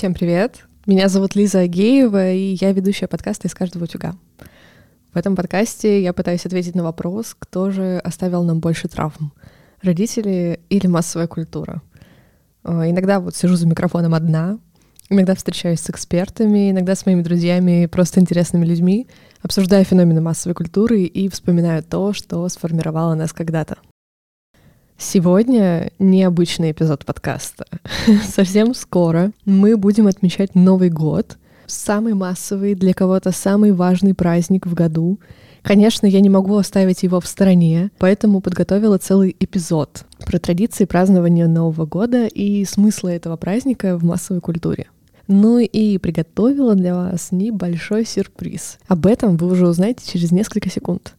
Всем привет! Меня зовут Лиза Агеева, и я ведущая подкаста «Из каждого утюга». В этом подкасте я пытаюсь ответить на вопрос, кто же оставил нам больше травм — родители или массовая культура. А, иногда вот сижу за микрофоном одна, иногда встречаюсь с экспертами, иногда с моими друзьями просто интересными людьми, обсуждая феномены массовой культуры и вспоминаю то, что сформировало нас когда-то. Сегодня необычный эпизод подкаста. Совсем скоро мы будем отмечать Новый год, самый массовый, для кого-то самый важный праздник в году. Конечно, я не могу оставить его в стороне, поэтому подготовила целый эпизод про традиции празднования Нового года и смыслы этого праздника в массовой культуре. Ну и приготовила для вас небольшой сюрприз. Об этом вы уже узнаете через несколько секунд.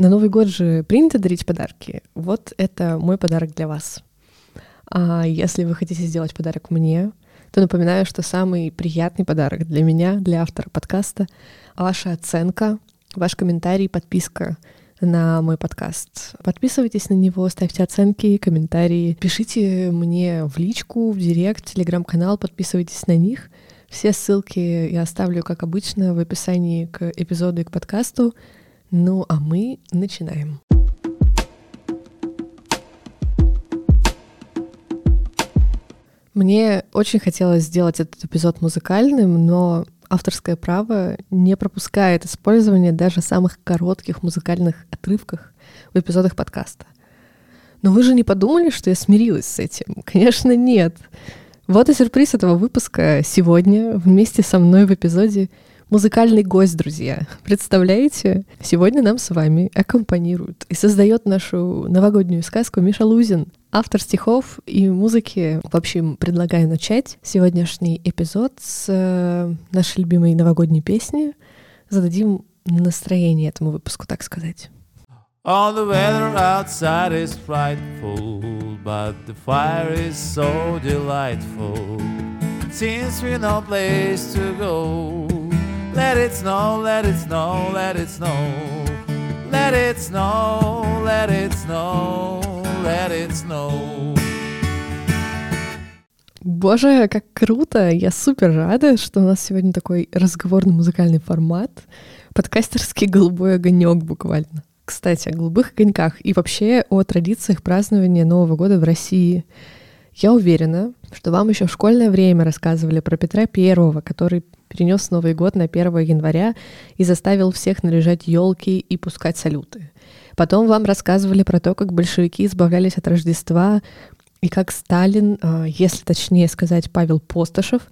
На Новый год же принято дарить подарки. Вот это мой подарок для вас. А если вы хотите сделать подарок мне, то напоминаю, что самый приятный подарок для меня, для автора подкаста, ваша оценка, ваш комментарий, подписка на мой подкаст. Подписывайтесь на него, ставьте оценки, комментарии, пишите мне в личку, в директ, телеграм-канал, подписывайтесь на них. Все ссылки я оставлю, как обычно, в описании к эпизоду и к подкасту. Ну а мы начинаем. Мне очень хотелось сделать этот эпизод музыкальным, но авторское право не пропускает использование даже самых коротких музыкальных отрывках в эпизодах подкаста. Но вы же не подумали, что я смирилась с этим? Конечно, нет. Вот и сюрприз этого выпуска сегодня вместе со мной в эпизоде музыкальный гость, друзья. Представляете? Сегодня нам с вами аккомпанирует и создает нашу новогоднюю сказку Миша Лузин, автор стихов и музыки. В общем, предлагаю начать сегодняшний эпизод с э, нашей любимой новогодней песни. Зададим настроение этому выпуску, так сказать. All the weather outside is frightful, but the fire is so delightful. Since we're no place to go, Let it snow, let it snow, let it snow. Let it snow, let it snow, let it snow. Боже, как круто! Я супер рада, что у нас сегодня такой разговорный музыкальный формат. Подкастерский голубой огонек буквально. Кстати, о голубых огоньках и вообще о традициях празднования Нового года в России. Я уверена, что вам еще в школьное время рассказывали про Петра Первого, который перенес Новый год на 1 января и заставил всех наряжать елки и пускать салюты. Потом вам рассказывали про то, как большевики избавлялись от Рождества, и как Сталин, а, если точнее сказать Павел Постышев,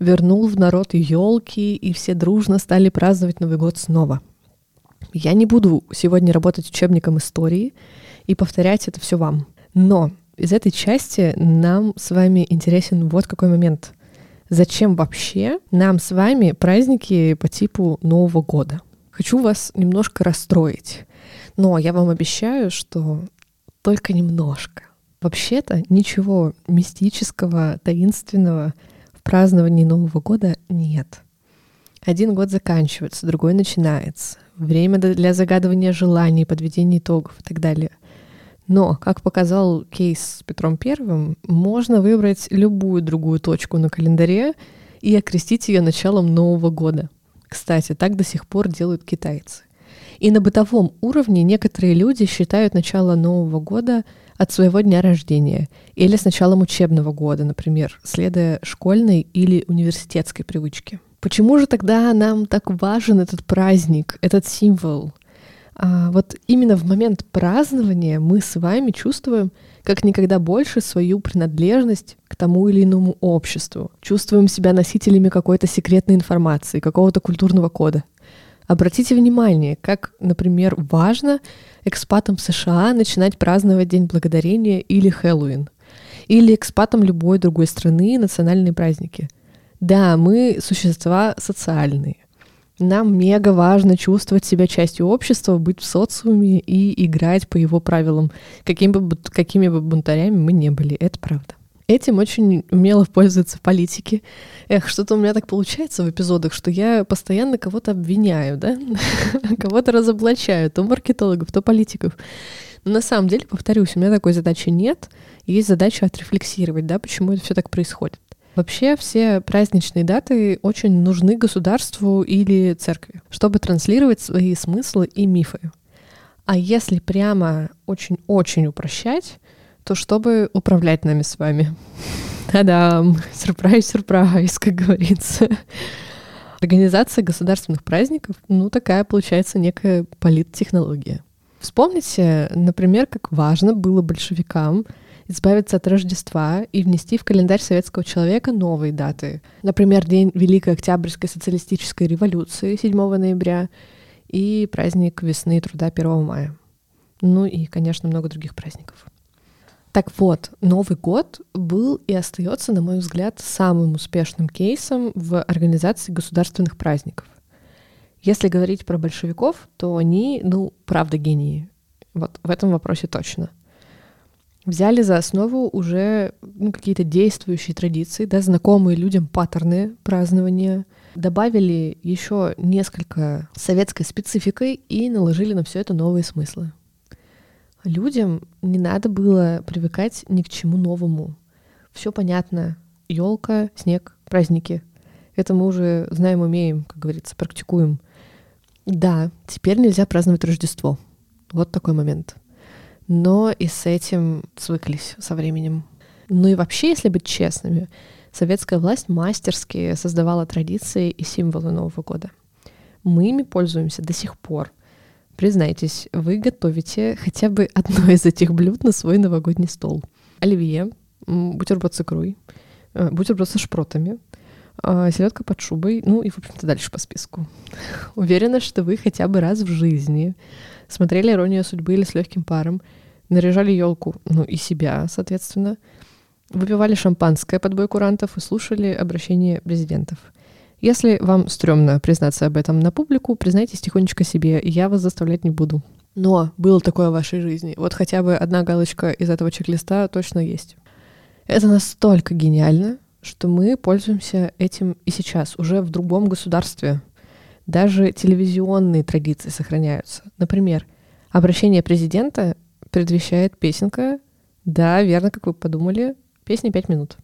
вернул в народ елки, и все дружно стали праздновать Новый год снова. Я не буду сегодня работать учебником истории и повторять это все вам. Но из этой части нам с вами интересен вот какой момент зачем вообще нам с вами праздники по типу Нового года. Хочу вас немножко расстроить, но я вам обещаю, что только немножко. Вообще-то ничего мистического, таинственного в праздновании Нового года нет. Один год заканчивается, другой начинается. Время для загадывания желаний, подведения итогов и так далее — но, как показал кейс с Петром Первым, можно выбрать любую другую точку на календаре и окрестить ее началом Нового года. Кстати, так до сих пор делают китайцы. И на бытовом уровне некоторые люди считают начало Нового года от своего дня рождения или с началом учебного года, например, следуя школьной или университетской привычке. Почему же тогда нам так важен этот праздник, этот символ? А вот именно в момент празднования мы с вами чувствуем как никогда больше свою принадлежность к тому или иному обществу. Чувствуем себя носителями какой-то секретной информации, какого-то культурного кода. Обратите внимание, как, например, важно экспатам США начинать праздновать День Благодарения или Хэллоуин, или экспатам любой другой страны национальные праздники. Да, мы существа социальные, нам мега важно чувствовать себя частью общества, быть в социуме и играть по его правилам, какими бы, какими бы бунтарями мы не были. Это правда. Этим очень умело пользуются политики. Эх, что-то у меня так получается в эпизодах, что я постоянно кого-то обвиняю, да? кого-то разоблачаю, то маркетологов, то политиков. Но на самом деле, повторюсь, у меня такой задачи нет. Есть задача отрефлексировать, да, почему это все так происходит. Вообще все праздничные даты очень нужны государству или церкви, чтобы транслировать свои смыслы и мифы. А если прямо очень-очень упрощать, то чтобы управлять нами с вами. Та-дам! Сюрприз-сюрприз, как говорится. Организация государственных праздников, ну, такая получается некая политтехнология. Вспомните, например, как важно было большевикам избавиться от Рождества и внести в календарь советского человека новые даты. Например, День Великой Октябрьской социалистической революции 7 ноября и праздник весны и труда 1 мая. Ну и, конечно, много других праздников. Так вот, Новый год был и остается, на мой взгляд, самым успешным кейсом в организации государственных праздников. Если говорить про большевиков, то они, ну, правда гении. Вот в этом вопросе точно. Взяли за основу уже ну, какие-то действующие традиции, да, знакомые людям паттерны празднования, добавили еще несколько советской спецификой и наложили на все это новые смыслы. Людям не надо было привыкать ни к чему новому. Все понятно. Елка, снег, праздники. Это мы уже знаем, умеем, как говорится, практикуем. Да, теперь нельзя праздновать Рождество. Вот такой момент. Но и с этим свыклись со временем. Ну и вообще, если быть честными, советская власть мастерски создавала традиции и символы Нового года. Мы ими пользуемся до сих пор. Признайтесь, вы готовите хотя бы одно из этих блюд на свой новогодний стол. Оливье, бутерброд с икрой, э, бутерброд со шпротами, селедка под шубой, ну и, в общем-то, дальше по списку. Уверена, что вы хотя бы раз в жизни смотрели «Иронию судьбы» или «С легким паром», наряжали елку, ну и себя, соответственно, выпивали шампанское под бой курантов и слушали обращения президентов — если вам стрёмно признаться об этом на публику, признайтесь тихонечко себе, я вас заставлять не буду. Но было такое в вашей жизни. Вот хотя бы одна галочка из этого чек-листа точно есть. Это настолько гениально, что мы пользуемся этим и сейчас, уже в другом государстве. Даже телевизионные традиции сохраняются. Например, обращение президента предвещает песенка. Да, верно, как вы подумали, песня «Пять минут».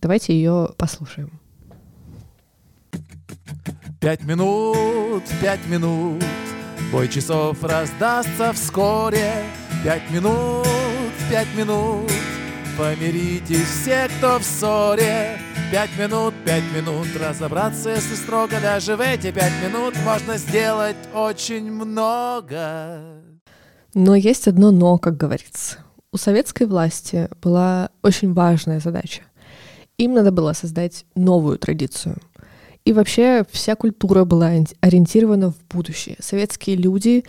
Давайте ее послушаем. Пять минут, пять минут, бой часов раздастся вскоре. Пять минут, пять минут, помиритесь все, кто в ссоре. Пять минут, пять минут, разобраться, если строго, даже в эти пять минут можно сделать очень много. Но есть одно «но», как говорится. У советской власти была очень важная задача. Им надо было создать новую традицию — и вообще вся культура была ориентирована в будущее. Советские люди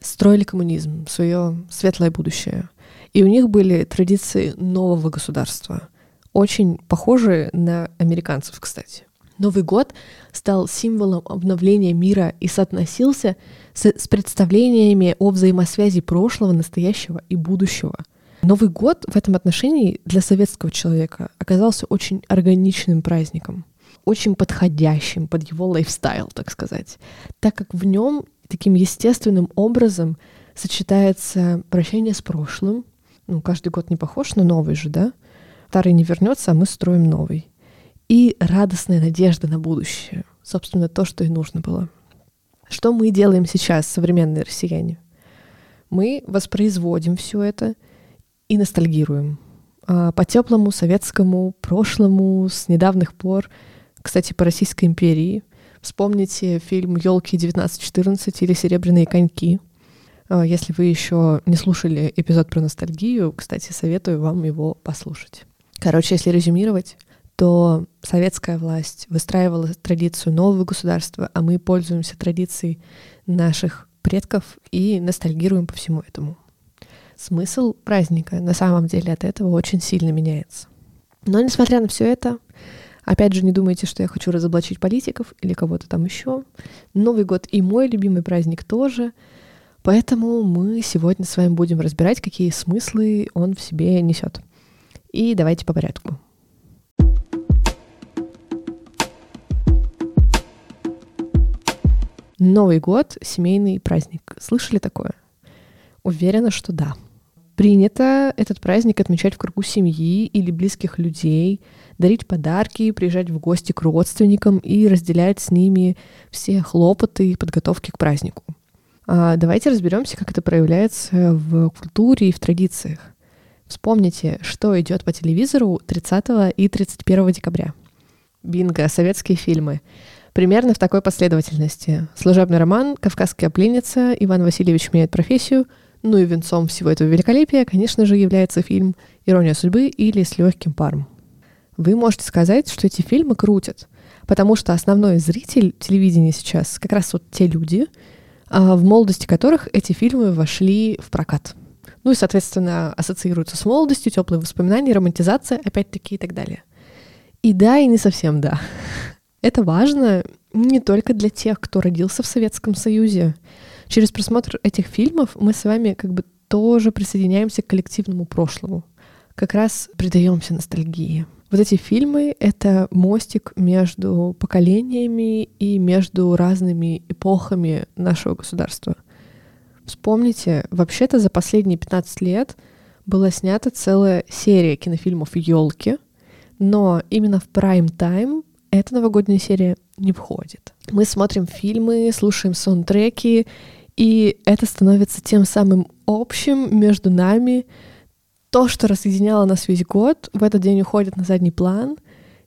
строили коммунизм, свое светлое будущее. И у них были традиции нового государства, очень похожие на американцев, кстати. Новый год стал символом обновления мира и соотносился с, с представлениями о взаимосвязи прошлого, настоящего и будущего. Новый год в этом отношении для советского человека оказался очень органичным праздником очень подходящим под его лайфстайл, так сказать, так как в нем таким естественным образом сочетается прощение с прошлым. Ну, каждый год не похож на новый же, да? Старый не вернется, а мы строим новый. И радостная надежда на будущее. Собственно, то, что и нужно было. Что мы делаем сейчас, современные россияне? Мы воспроизводим все это и ностальгируем а, по теплому советскому прошлому с недавних пор — кстати, по Российской империи. Вспомните фильм «Елки 1914» или «Серебряные коньки». А, если вы еще не слушали эпизод про ностальгию, кстати, советую вам его послушать. Короче, если резюмировать, то советская власть выстраивала традицию нового государства, а мы пользуемся традицией наших предков и ностальгируем по всему этому. Смысл праздника на самом деле от этого очень сильно меняется. Но несмотря на все это, Опять же, не думайте, что я хочу разоблачить политиков или кого-то там еще. Новый год и мой любимый праздник тоже. Поэтому мы сегодня с вами будем разбирать, какие смыслы он в себе несет. И давайте по порядку. Новый год — семейный праздник. Слышали такое? Уверена, что да. Принято этот праздник отмечать в кругу семьи или близких людей, дарить подарки, приезжать в гости к родственникам и разделять с ними все хлопоты и подготовки к празднику. А давайте разберемся, как это проявляется в культуре и в традициях. Вспомните, что идет по телевизору 30 и 31 декабря. Бинго, советские фильмы. Примерно в такой последовательности. Служебный роман, Кавказская пленница, Иван Васильевич меняет профессию, ну и венцом всего этого великолепия, конечно же, является фильм «Ирония судьбы» или «С легким паром». Вы можете сказать, что эти фильмы крутят, потому что основной зритель телевидения сейчас как раз вот те люди, в молодости которых эти фильмы вошли в прокат. Ну и, соответственно, ассоциируются с молодостью, теплые воспоминания, романтизация, опять-таки и так далее. И да, и не совсем да. Это важно не только для тех, кто родился в Советском Союзе. Через просмотр этих фильмов мы с вами как бы тоже присоединяемся к коллективному прошлому. Как раз предаемся ностальгии. Вот эти фильмы — это мостик между поколениями и между разными эпохами нашего государства — Вспомните, вообще-то за последние 15 лет была снята целая серия кинофильмов «Елки», но именно в прайм-тайм эта новогодняя серия не входит. Мы смотрим фильмы, слушаем саундтреки, и это становится тем самым общим между нами. То, что разъединяло нас весь год, в этот день уходит на задний план,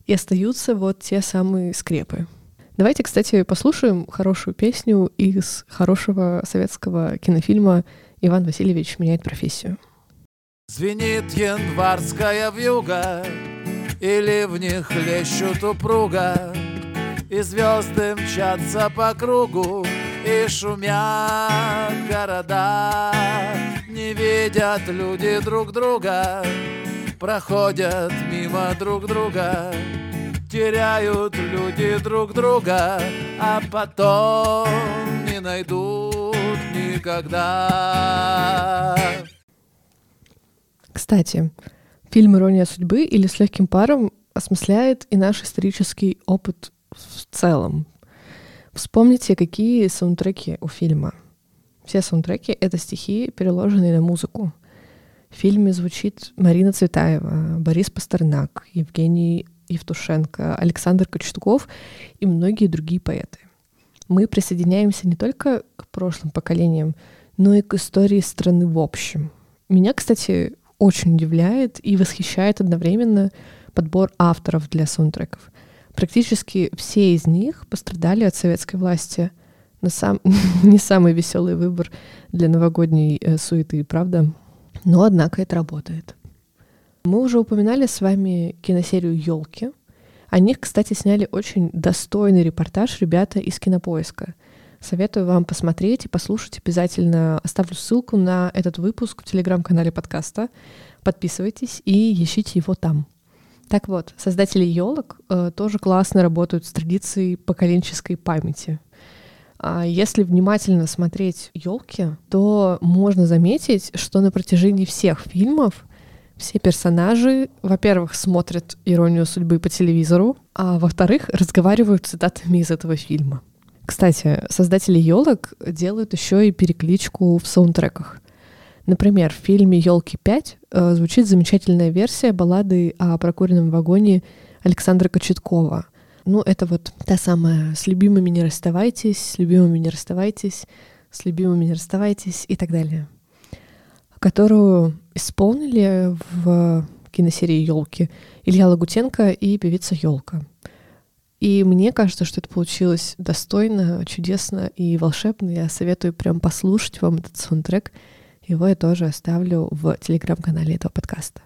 и остаются вот те самые скрепы. Давайте, кстати, послушаем хорошую песню из хорошего советского кинофильма «Иван Васильевич меняет профессию». Звенит январская вьюга, Или в них лещут упруга, И звезды мчатся по кругу, И шумят города. Не видят люди друг друга, Проходят мимо друг друга, теряют люди друг друга, а потом не найдут никогда. Кстати, фильм «Ирония судьбы» или «С легким паром» осмысляет и наш исторический опыт в целом. Вспомните, какие саундтреки у фильма. Все саундтреки — это стихи, переложенные на музыку. В фильме звучит Марина Цветаева, Борис Пастернак, Евгений Евтушенко, Александр Кочетков и многие другие поэты. Мы присоединяемся не только к прошлым поколениям, но и к истории страны в общем. Меня, кстати, очень удивляет и восхищает одновременно подбор авторов для саундтреков. Практически все из них пострадали от советской власти. На сам... не самый веселый выбор для новогодней э, суеты, правда? Но, однако, это работает. Мы уже упоминали с вами киносерию «Елки». О них, кстати, сняли очень достойный репортаж ребята из Кинопоиска. Советую вам посмотреть и послушать обязательно. Оставлю ссылку на этот выпуск в телеграм-канале подкаста. Подписывайтесь и ищите его там. Так вот, создатели елок э, тоже классно работают с традицией поколенческой памяти. А если внимательно смотреть елки, то можно заметить, что на протяжении всех фильмов все персонажи, во-первых, смотрят «Иронию судьбы» по телевизору, а во-вторых, разговаривают цитатами из этого фильма. Кстати, создатели елок делают еще и перекличку в саундтреках. Например, в фильме Елки 5 э, звучит замечательная версия баллады о прокуренном вагоне Александра Кочеткова. Ну, это вот та самая «С любимыми не расставайтесь», «С любимыми не расставайтесь», «С любимыми не расставайтесь» и так далее которую исполнили в киносерии Елки Илья Лагутенко и певица Елка. И мне кажется, что это получилось достойно, чудесно и волшебно. Я советую прям послушать вам этот саундтрек. Его я тоже оставлю в телеграм-канале этого подкаста.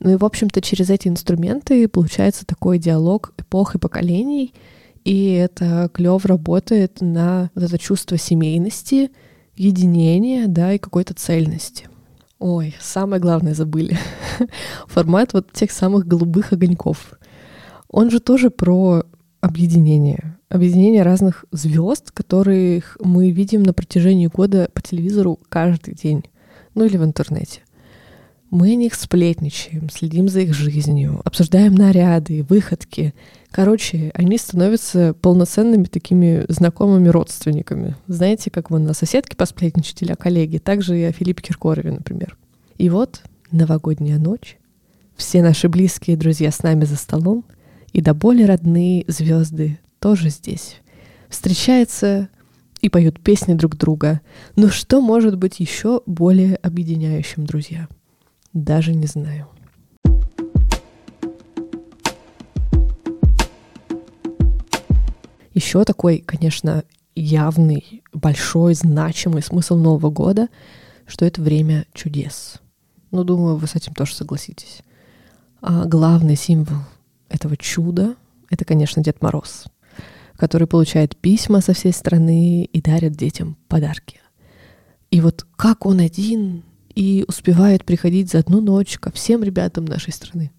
Ну и, в общем-то, через эти инструменты получается такой диалог эпох и поколений, и это клево работает на вот это чувство семейности, единения, да, и какой-то цельности. Ой, самое главное забыли. Формат вот тех самых голубых огоньков. Он же тоже про объединение. Объединение разных звезд, которых мы видим на протяжении года по телевизору каждый день. Ну или в интернете. Мы о них сплетничаем, следим за их жизнью, обсуждаем наряды, выходки. Короче, они становятся полноценными такими знакомыми родственниками. Знаете, как вы на соседке посплетничать или о коллеге, так же и о Филиппе Киркорове, например. И вот новогодняя ночь, все наши близкие друзья с нами за столом, и до боли родные звезды тоже здесь. Встречаются и поют песни друг друга. Но что может быть еще более объединяющим, друзья? Даже не знаю. Еще такой, конечно, явный, большой, значимый смысл Нового года, что это время чудес. Ну, думаю, вы с этим тоже согласитесь. А главный символ этого чуда — это, конечно, Дед Мороз, который получает письма со всей страны и дарит детям подарки. И вот как он один и успевает приходить за одну ночь ко всем ребятам нашей страны.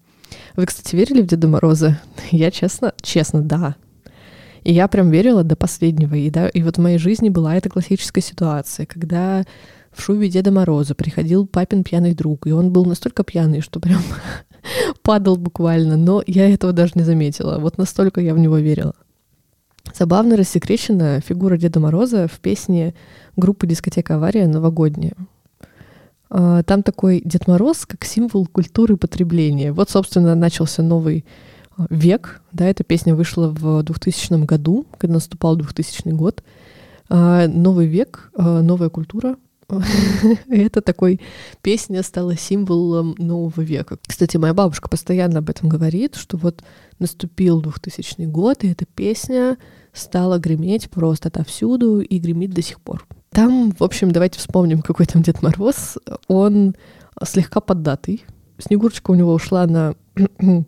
Вы, кстати, верили в Деда Мороза? Я честно, честно, да. И я прям верила до последнего. И, да, и вот в моей жизни была эта классическая ситуация, когда в шубе Деда Мороза приходил папин пьяный друг, и он был настолько пьяный, что прям падал буквально, но я этого даже не заметила. Вот настолько я в него верила. Забавно рассекречена фигура Деда Мороза в песне группы «Дискотека Авария» «Новогодняя». А, там такой Дед Мороз как символ культуры потребления. Вот, собственно, начался новый век, да, эта песня вышла в 2000 году, когда наступал 2000 год. А, новый век, а, новая культура. Это такой песня стала символом нового века. Кстати, моя бабушка постоянно об этом говорит, что вот наступил 2000 год, и эта песня стала греметь просто отовсюду и гремит до сих пор. Там, в общем, давайте вспомним, какой там Дед Мороз. Он слегка поддатый. Снегурочка у него ушла на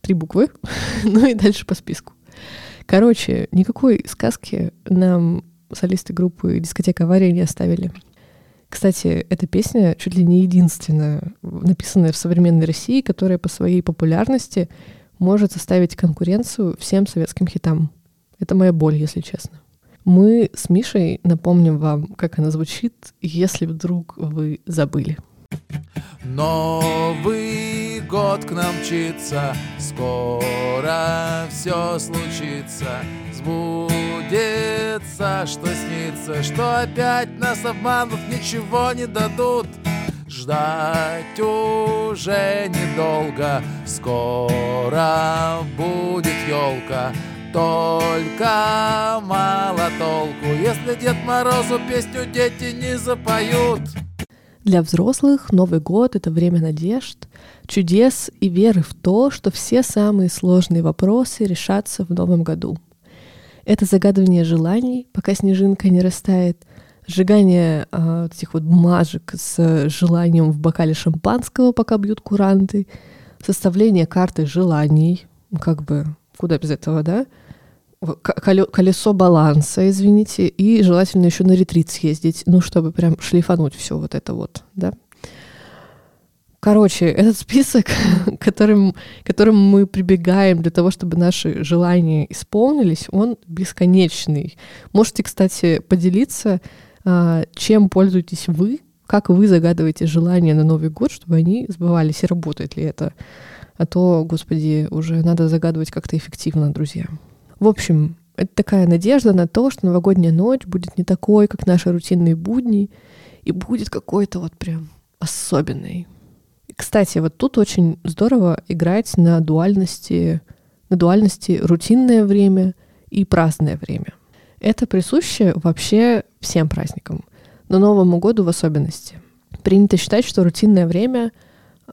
три буквы, ну и дальше по списку. Короче, никакой сказки нам солисты группы «Дискотека авария» не оставили. Кстати, эта песня чуть ли не единственная, написанная в современной России, которая по своей популярности может составить конкуренцию всем советским хитам. Это моя боль, если честно. Мы с Мишей напомним вам, как она звучит, если вдруг вы забыли. Новый год к нам мчится, скоро все случится, сбудется, что снится, что опять нас обманут, ничего не дадут. Ждать уже недолго, скоро будет елка, только мало толку, если Дед Морозу песню дети не запоют. Для взрослых Новый год — это время надежд, чудес и веры в то, что все самые сложные вопросы решатся в новом году. Это загадывание желаний, пока снежинка не растает, сжигание э, этих вот бумажек с желанием в бокале шампанского, пока бьют куранты, составление карты желаний, как бы куда без этого, да, колесо баланса, извините, и желательно еще на ретрит съездить, ну, чтобы прям шлифануть все вот это вот, да. Короче, этот список, которым, которым мы прибегаем для того, чтобы наши желания исполнились, он бесконечный. Можете, кстати, поделиться, а, чем пользуетесь вы, как вы загадываете желания на Новый год, чтобы они сбывались, и работает ли это. А то, господи, уже надо загадывать как-то эффективно, друзья. В общем, это такая надежда на то, что новогодняя ночь будет не такой, как наши рутинные будни, и будет какой-то вот прям особенный. Кстати, вот тут очень здорово играть на дуальности, на дуальности рутинное время и праздное время. Это присуще вообще всем праздникам, но Новому году в особенности. Принято считать, что рутинное время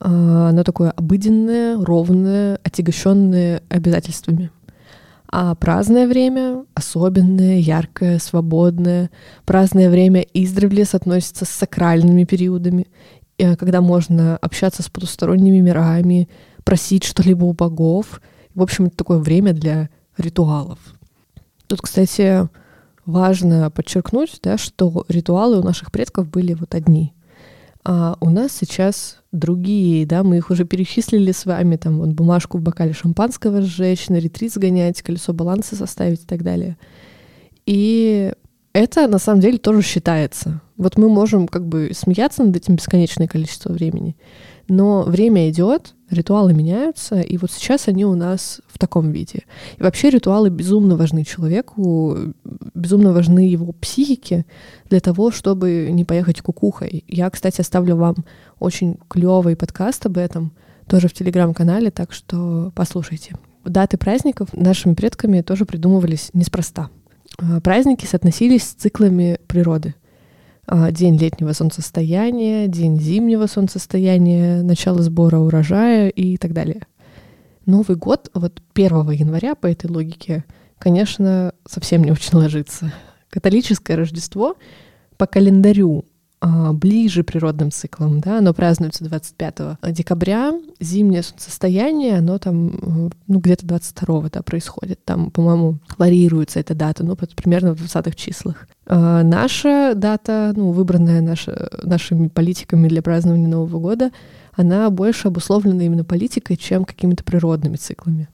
оно такое обыденное, ровное, отягощенное обязательствами. А праздное время особенное, яркое, свободное. Праздное время издревле соотносится с сакральными периодами, э, когда можно общаться с потусторонними мирами, просить что-либо у богов. В общем, это такое время для ритуалов. Тут, кстати, важно подчеркнуть, да, что ритуалы у наших предков были вот одни. А у нас сейчас другие, да, мы их уже перечислили с вами, там, вот бумажку в бокале шампанского сжечь, на ретрит сгонять, колесо баланса составить и так далее. И это на самом деле тоже считается. Вот мы можем как бы смеяться над этим бесконечное количество времени, но время идет, ритуалы меняются, и вот сейчас они у нас в таком виде. И вообще ритуалы безумно важны человеку, безумно важны его психике для того, чтобы не поехать кукухой. Я, кстати, оставлю вам очень клевый подкаст об этом, тоже в телеграм-канале, так что послушайте. Даты праздников нашими предками тоже придумывались неспроста. А, праздники соотносились с циклами природы. А, день летнего солнцестояния, день зимнего солнцестояния, начало сбора урожая и так далее. Новый год, вот 1 января по этой логике, конечно, совсем не очень ложится. Католическое Рождество по календарю ближе природным циклам, да, оно празднуется 25 декабря, зимнее солнцестояние, оно там, ну, где-то 22 да, происходит, там, по-моему, варьируется эта дата, ну, примерно в 20-х числах. А наша дата, ну, выбранная наша, нашими политиками для празднования Нового года, она больше обусловлена именно политикой, чем какими-то природными циклами.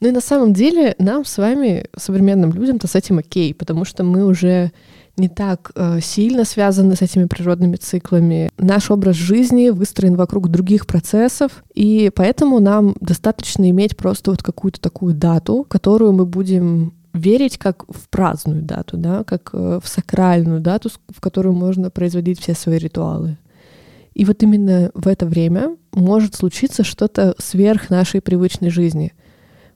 Ну и на самом деле нам с вами, современным людям-то с этим окей, потому что мы уже не так э, сильно связаны с этими природными циклами. Наш образ жизни выстроен вокруг других процессов, и поэтому нам достаточно иметь просто вот какую-то такую дату, которую мы будем верить как в праздную дату, да, как э, в сакральную дату, в которую можно производить все свои ритуалы. И вот именно в это время может случиться что-то сверх нашей привычной жизни —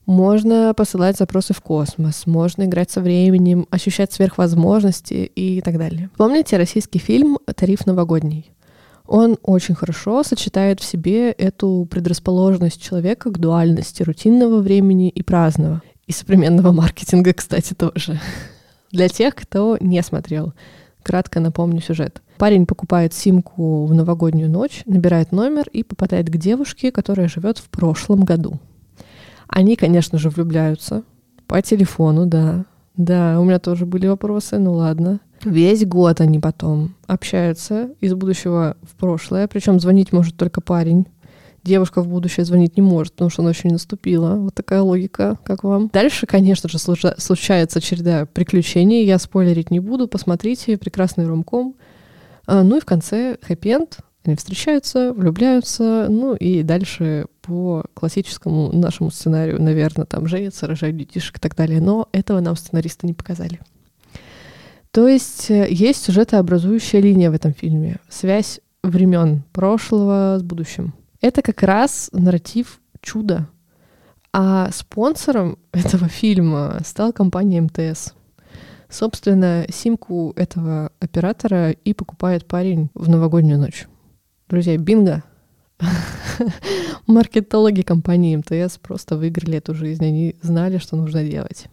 можно посылать запросы в космос, можно играть со временем, ощущать сверхвозможности и так далее. Помните российский фильм «Тариф новогодний»? Он очень хорошо сочетает в себе эту предрасположенность человека к дуальности рутинного времени и праздного. И современного маркетинга, кстати, тоже. Для тех, кто не смотрел. Кратко напомню сюжет. Парень покупает симку в новогоднюю ночь, набирает номер и попадает к девушке, которая живет в прошлом году. Они, конечно же, влюбляются по телефону, да. Да, у меня тоже были вопросы, ну ладно. Весь год они потом общаются из будущего в прошлое, причем звонить может только парень. Девушка в будущее звонить не может, потому что она еще не наступила. Вот такая логика, как вам. Дальше, конечно же, случается череда приключений. Я спойлерить не буду. Посмотрите, прекрасный ромком. А, ну и в конце хэппи-энд. Они встречаются, влюбляются, ну и дальше по классическому нашему сценарию, наверное, там женятся, рожают детишек и так далее. Но этого нам сценаристы не показали. То есть э, есть сюжетообразующая линия в этом фильме. Связь времен прошлого с будущим. Это как раз нарратив чуда. А спонсором этого фильма стала компания МТС. Собственно, симку этого оператора и покупает парень в новогоднюю ночь. Друзья, бинго! Маркетологи компании МТС просто выиграли эту жизнь. Они знали, что нужно делать.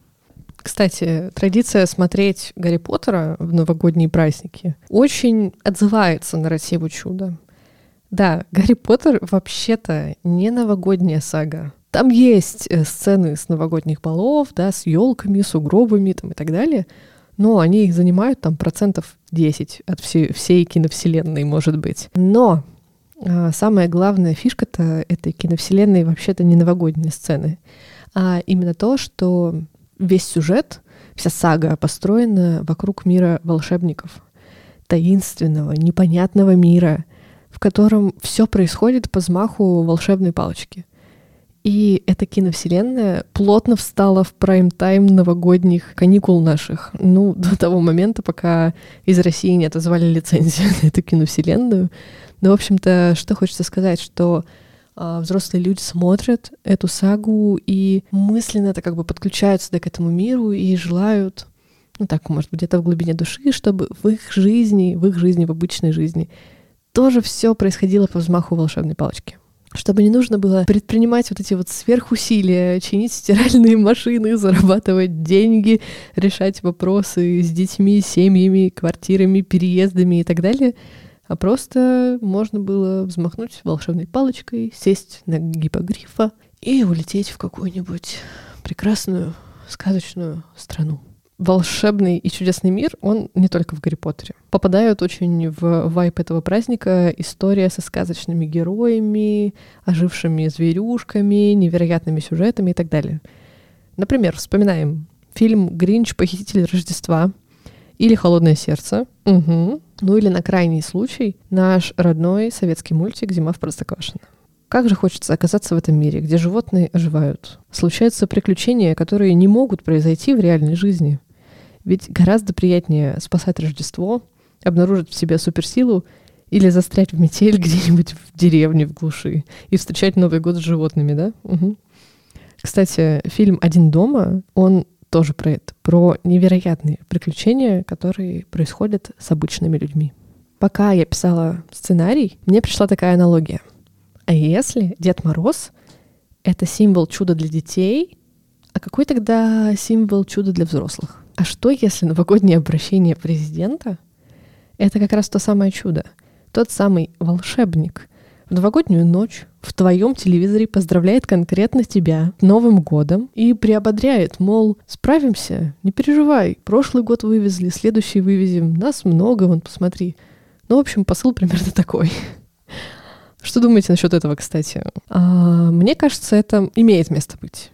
Кстати, традиция смотреть Гарри Поттера в новогодние праздники очень отзывается на Россию чудо. Да, Гарри Поттер вообще-то не новогодняя сага. Там есть э, сцены с новогодних балов, да, с елками, с угробами там, и так далее — но они их занимают там процентов 10 от всей, всей киновселенной, может быть. Но самая главная фишка-то этой киновселенной вообще-то не новогодние сцены, а именно то, что весь сюжет, вся сага построена вокруг мира волшебников, таинственного, непонятного мира, в котором все происходит по взмаху волшебной палочки — и эта киновселенная плотно встала в прайм-тайм новогодних каникул наших. Ну, до того момента, пока из России не отозвали лицензию на эту киновселенную. Но, в общем-то, что хочется сказать, что э, взрослые люди смотрят эту сагу и мысленно это как бы подключаются да, к этому миру и желают, ну так, может быть, где-то в глубине души, чтобы в их жизни, в их жизни, в обычной жизни тоже все происходило по взмаху волшебной палочки. Чтобы не нужно было предпринимать вот эти вот сверхусилия, чинить стиральные машины, зарабатывать деньги, решать вопросы с детьми, семьями, квартирами, переездами и так далее, а просто можно было взмахнуть волшебной палочкой, сесть на гипогрифа и улететь в какую-нибудь прекрасную сказочную страну волшебный и чудесный мир, он не только в Гарри Поттере. Попадают очень в вайп этого праздника история со сказочными героями, ожившими зверюшками, невероятными сюжетами и так далее. Например, вспоминаем фильм «Гринч. Похититель Рождества». Или «Холодное сердце». Угу. Ну или на крайний случай наш родной советский мультик «Зима в Простоквашино». Как же хочется оказаться в этом мире, где животные оживают. Случаются приключения, которые не могут произойти в реальной жизни. Ведь гораздо приятнее спасать Рождество, обнаружить в себе суперсилу или застрять в метель где-нибудь в деревне, в глуши и встречать Новый год с животными, да? Угу. Кстати, фильм «Один дома», он тоже про это, про невероятные приключения, которые происходят с обычными людьми. Пока я писала сценарий, мне пришла такая аналогия. А если Дед Мороз — это символ чуда для детей, а какой тогда символ чуда для взрослых? А что, если новогоднее обращение президента — это как раз то самое чудо, тот самый волшебник — в новогоднюю ночь в твоем телевизоре поздравляет конкретно тебя Новым годом и приободряет, мол, справимся, не переживай, прошлый год вывезли, следующий вывезем, нас много, вон, посмотри. Ну, в общем, посыл примерно такой. Что думаете насчет этого, кстати? А, мне кажется, это имеет место быть.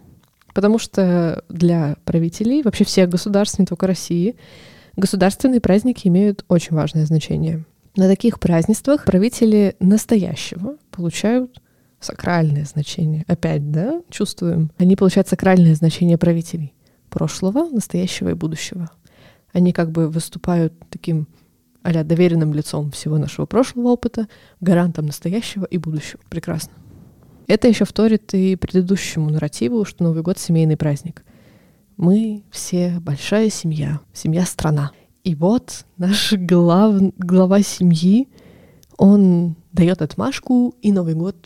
Потому что для правителей, вообще всех государств, не только России, государственные праздники имеют очень важное значение. На таких празднествах правители настоящего получают сакральное значение. Опять, да, чувствуем? Они получают сакральное значение правителей прошлого, настоящего и будущего. Они как бы выступают таким а доверенным лицом всего нашего прошлого опыта, гарантом настоящего и будущего. Прекрасно. Это еще вторит и предыдущему нарративу, что Новый год — семейный праздник. Мы все большая семья, семья-страна. И вот наш глав, глава семьи, он дает отмашку, и Новый год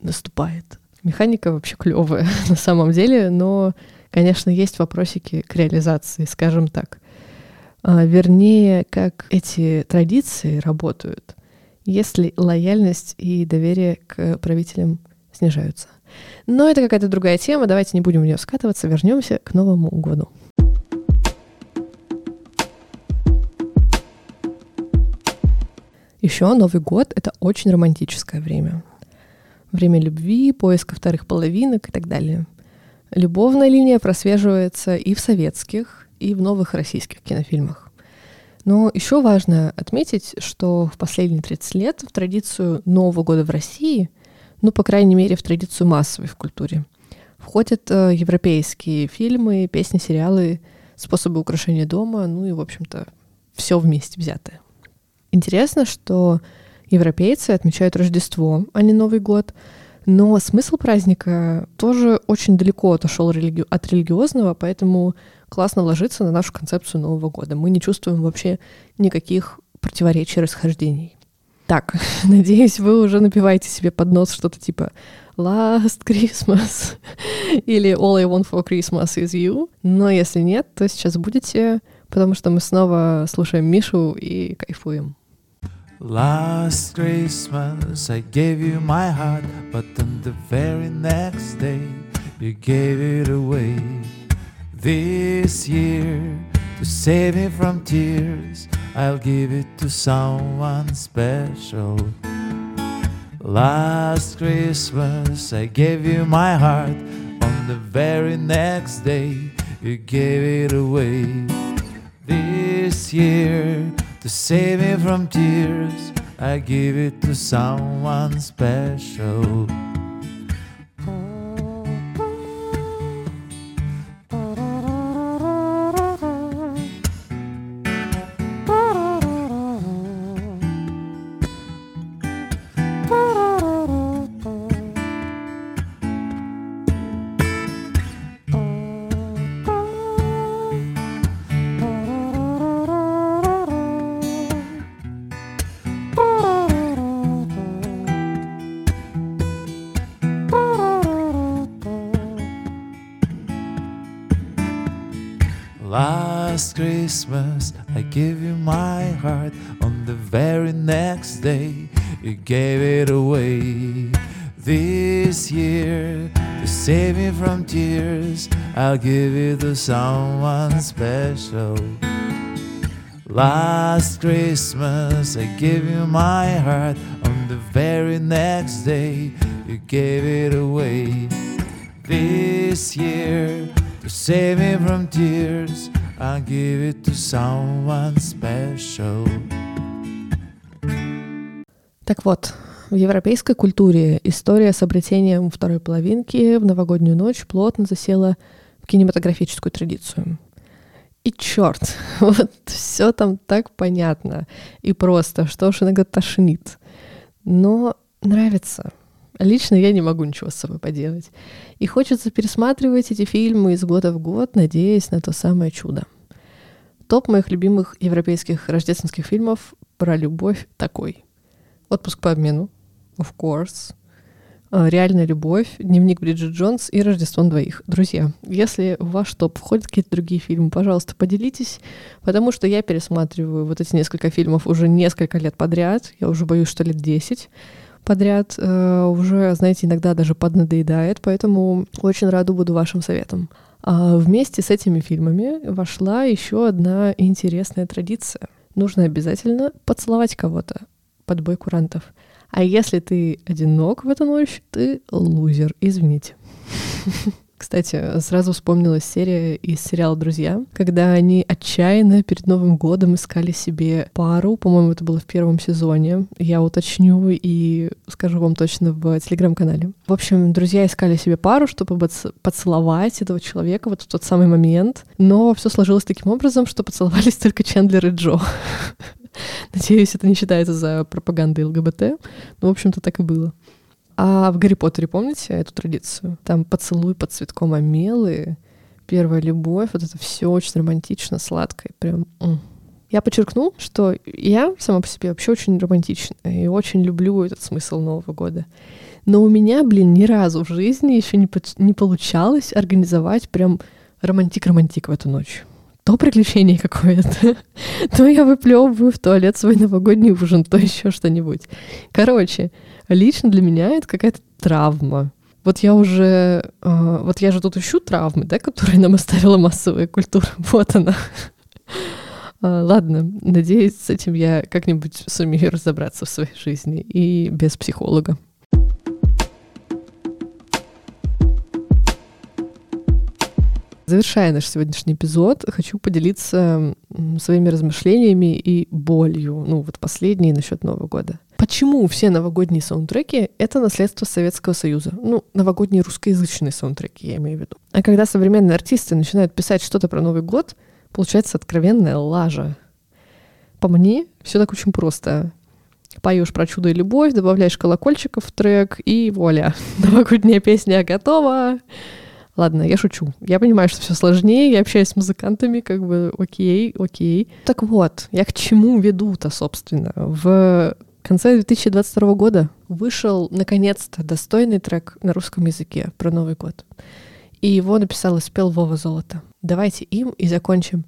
наступает. Механика вообще клевая на самом деле, но, конечно, есть вопросики к реализации, скажем так. А, вернее, как эти традиции работают, если лояльность и доверие к правителям снижаются. Но это какая-то другая тема, давайте не будем в нее скатываться, вернемся к Новому году. Еще Новый год — это очень романтическое время. Время любви, поиска вторых половинок и так далее. Любовная линия просвеживается и в советских, и в новых российских кинофильмах. Но еще важно отметить, что в последние 30 лет в традицию Нового года в России, ну, по крайней мере, в традицию массовой в культуре, входят э, европейские фильмы, песни, сериалы, способы украшения дома, ну и, в общем-то, все вместе взятое. Интересно, что европейцы отмечают Рождество, а не Новый год. Но смысл праздника тоже очень далеко отошел религи... от религиозного, поэтому классно ложится на нашу концепцию Нового года. Мы не чувствуем вообще никаких противоречий, расхождений. Так, надеюсь, вы уже напиваете себе под нос что-то типа Last Christmas или All I Want for Christmas is You. Но если нет, то сейчас будете, потому что мы снова слушаем Мишу и кайфуем. Last Christmas I gave you my heart, but on the very next day you gave it away. This year, to save me from tears, I'll give it to someone special. Last Christmas I gave you my heart, on the very next day you gave it away. This year, to save me from tears, I give it to someone special. Give it to someone special Last Christmas I gave you my heart On the very next day you gave it away This year to save me from tears, I give it to someone special. Так вот, в европейской культуре история с обретением второй половинки в новогоднюю ночь плотно засела кинематографическую традицию. И черт, вот все там так понятно и просто, что уж иногда тошнит. Но нравится. Лично я не могу ничего с собой поделать. И хочется пересматривать эти фильмы из года в год, надеясь на то самое чудо. Топ моих любимых европейских рождественских фильмов про любовь такой. «Отпуск по обмену», of course, «Реальная любовь», «Дневник Бриджит Джонс» и «Рождество двоих». Друзья, если в ваш топ входят какие-то другие фильмы, пожалуйста, поделитесь, потому что я пересматриваю вот эти несколько фильмов уже несколько лет подряд, я уже боюсь, что лет 10, подряд э, уже, знаете, иногда даже поднадоедает, поэтому очень рада буду вашим советам. А вместе с этими фильмами вошла еще одна интересная традиция. Нужно обязательно поцеловать кого-то под бой курантов. А если ты одинок в эту ночь, ты лузер, извините. Кстати, сразу вспомнилась серия из сериала «Друзья», когда они отчаянно перед Новым годом искали себе пару. По-моему, это было в первом сезоне. Я уточню и скажу вам точно в телеграм-канале. В общем, друзья искали себе пару, чтобы поцеловать этого человека вот в тот самый момент. Но все сложилось таким образом, что поцеловались только Чендлер и Джо. Надеюсь, это не считается за пропагандой ЛГБТ. Ну, в общем-то, так и было. А в Гарри Поттере помните эту традицию? Там поцелуй под цветком омелы, первая любовь, вот это все очень романтично, сладко, прям. Я подчеркну, что я сама по себе вообще очень романтичная и очень люблю этот смысл Нового года. Но у меня, блин, ни разу в жизни еще не, по не получалось организовать прям романтик-романтик в эту ночь. То приключение какое-то, то я выплевываю в туалет свой новогодний ужин, то еще что-нибудь. Короче, лично для меня это какая-то травма. Вот я уже, э, вот я же тут ищу травмы, да, которые нам оставила массовая культура. Вот она. А, ладно, надеюсь, с этим я как-нибудь сумею разобраться в своей жизни и без психолога. Завершая наш сегодняшний эпизод, хочу поделиться своими размышлениями и болью, ну вот последние насчет Нового года. Почему все новогодние саундтреки — это наследство Советского Союза? Ну, новогодние русскоязычные саундтреки, я имею в виду. А когда современные артисты начинают писать что-то про Новый год, получается откровенная лажа. По мне, все так очень просто. Поешь про чудо и любовь, добавляешь колокольчиков в трек, и вуаля, новогодняя песня готова. Ладно, я шучу. Я понимаю, что все сложнее, я общаюсь с музыкантами, как бы окей, окей. Так вот, я к чему веду-то, собственно? В конце 2022 года вышел, наконец-то, достойный трек на русском языке про Новый год. И его написал и спел Вова Золото. Давайте им и закончим.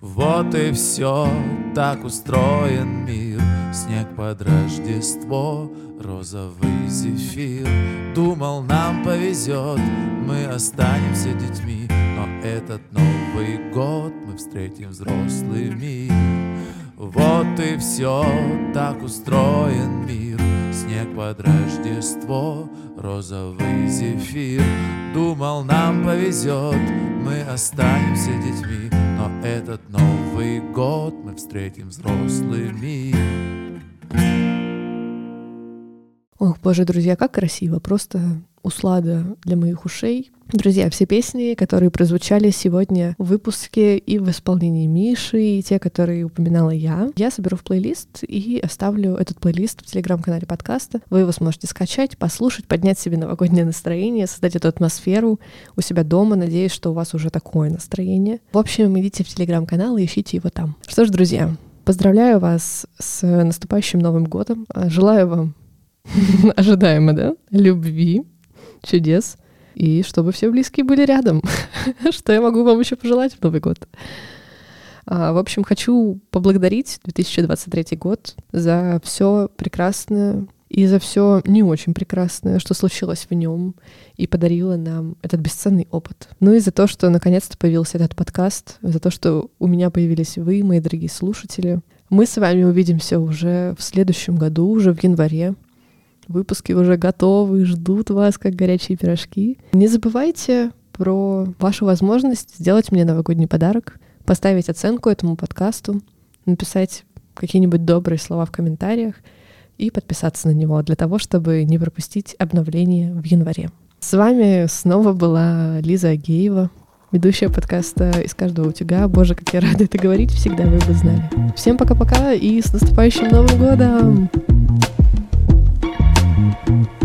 Вот и все, так устроен мир, снег под Рождество, розовый зефир. Думал, нам повезет, мы останемся детьми, но этот Новый год мы встретим взрослыми. Вот и все, так устроен мир, снег под Рождество, розовый зефир. Думал, нам повезет, мы останемся детьми, но этот Новый год мы встретим взрослыми. Ох, боже, друзья, как красиво. Просто услада для моих ушей. Друзья, все песни, которые прозвучали сегодня в выпуске и в исполнении Миши, и те, которые упоминала я, я соберу в плейлист и оставлю этот плейлист в телеграм-канале подкаста. Вы его сможете скачать, послушать, поднять себе новогоднее настроение, создать эту атмосферу у себя дома. Надеюсь, что у вас уже такое настроение. В общем, идите в телеграм-канал и ищите его там. Что ж, друзья, поздравляю вас с наступающим Новым годом. Желаю вам ожидаемо, да? Любви, чудес, и чтобы все близкие были рядом. Что я могу вам еще пожелать в Новый год? А, в общем, хочу поблагодарить 2023 год за все прекрасное и за все не очень прекрасное, что случилось в нем и подарило нам этот бесценный опыт. Ну и за то, что наконец-то появился этот подкаст, за то, что у меня появились вы, мои дорогие слушатели. Мы с вами увидимся уже в следующем году, уже в январе. Выпуски уже готовы, ждут вас, как горячие пирожки. Не забывайте про вашу возможность сделать мне новогодний подарок. поставить оценку этому подкасту, написать какие-нибудь добрые слова в комментариях и подписаться на него для того, чтобы не пропустить обновление в январе. С вами снова была Лиза Агеева, ведущая подкаста «Из каждого утюга». Боже, как я рада это говорить, всегда вы бы знали. Всем пока-пока и с наступающим Новым годом! thank you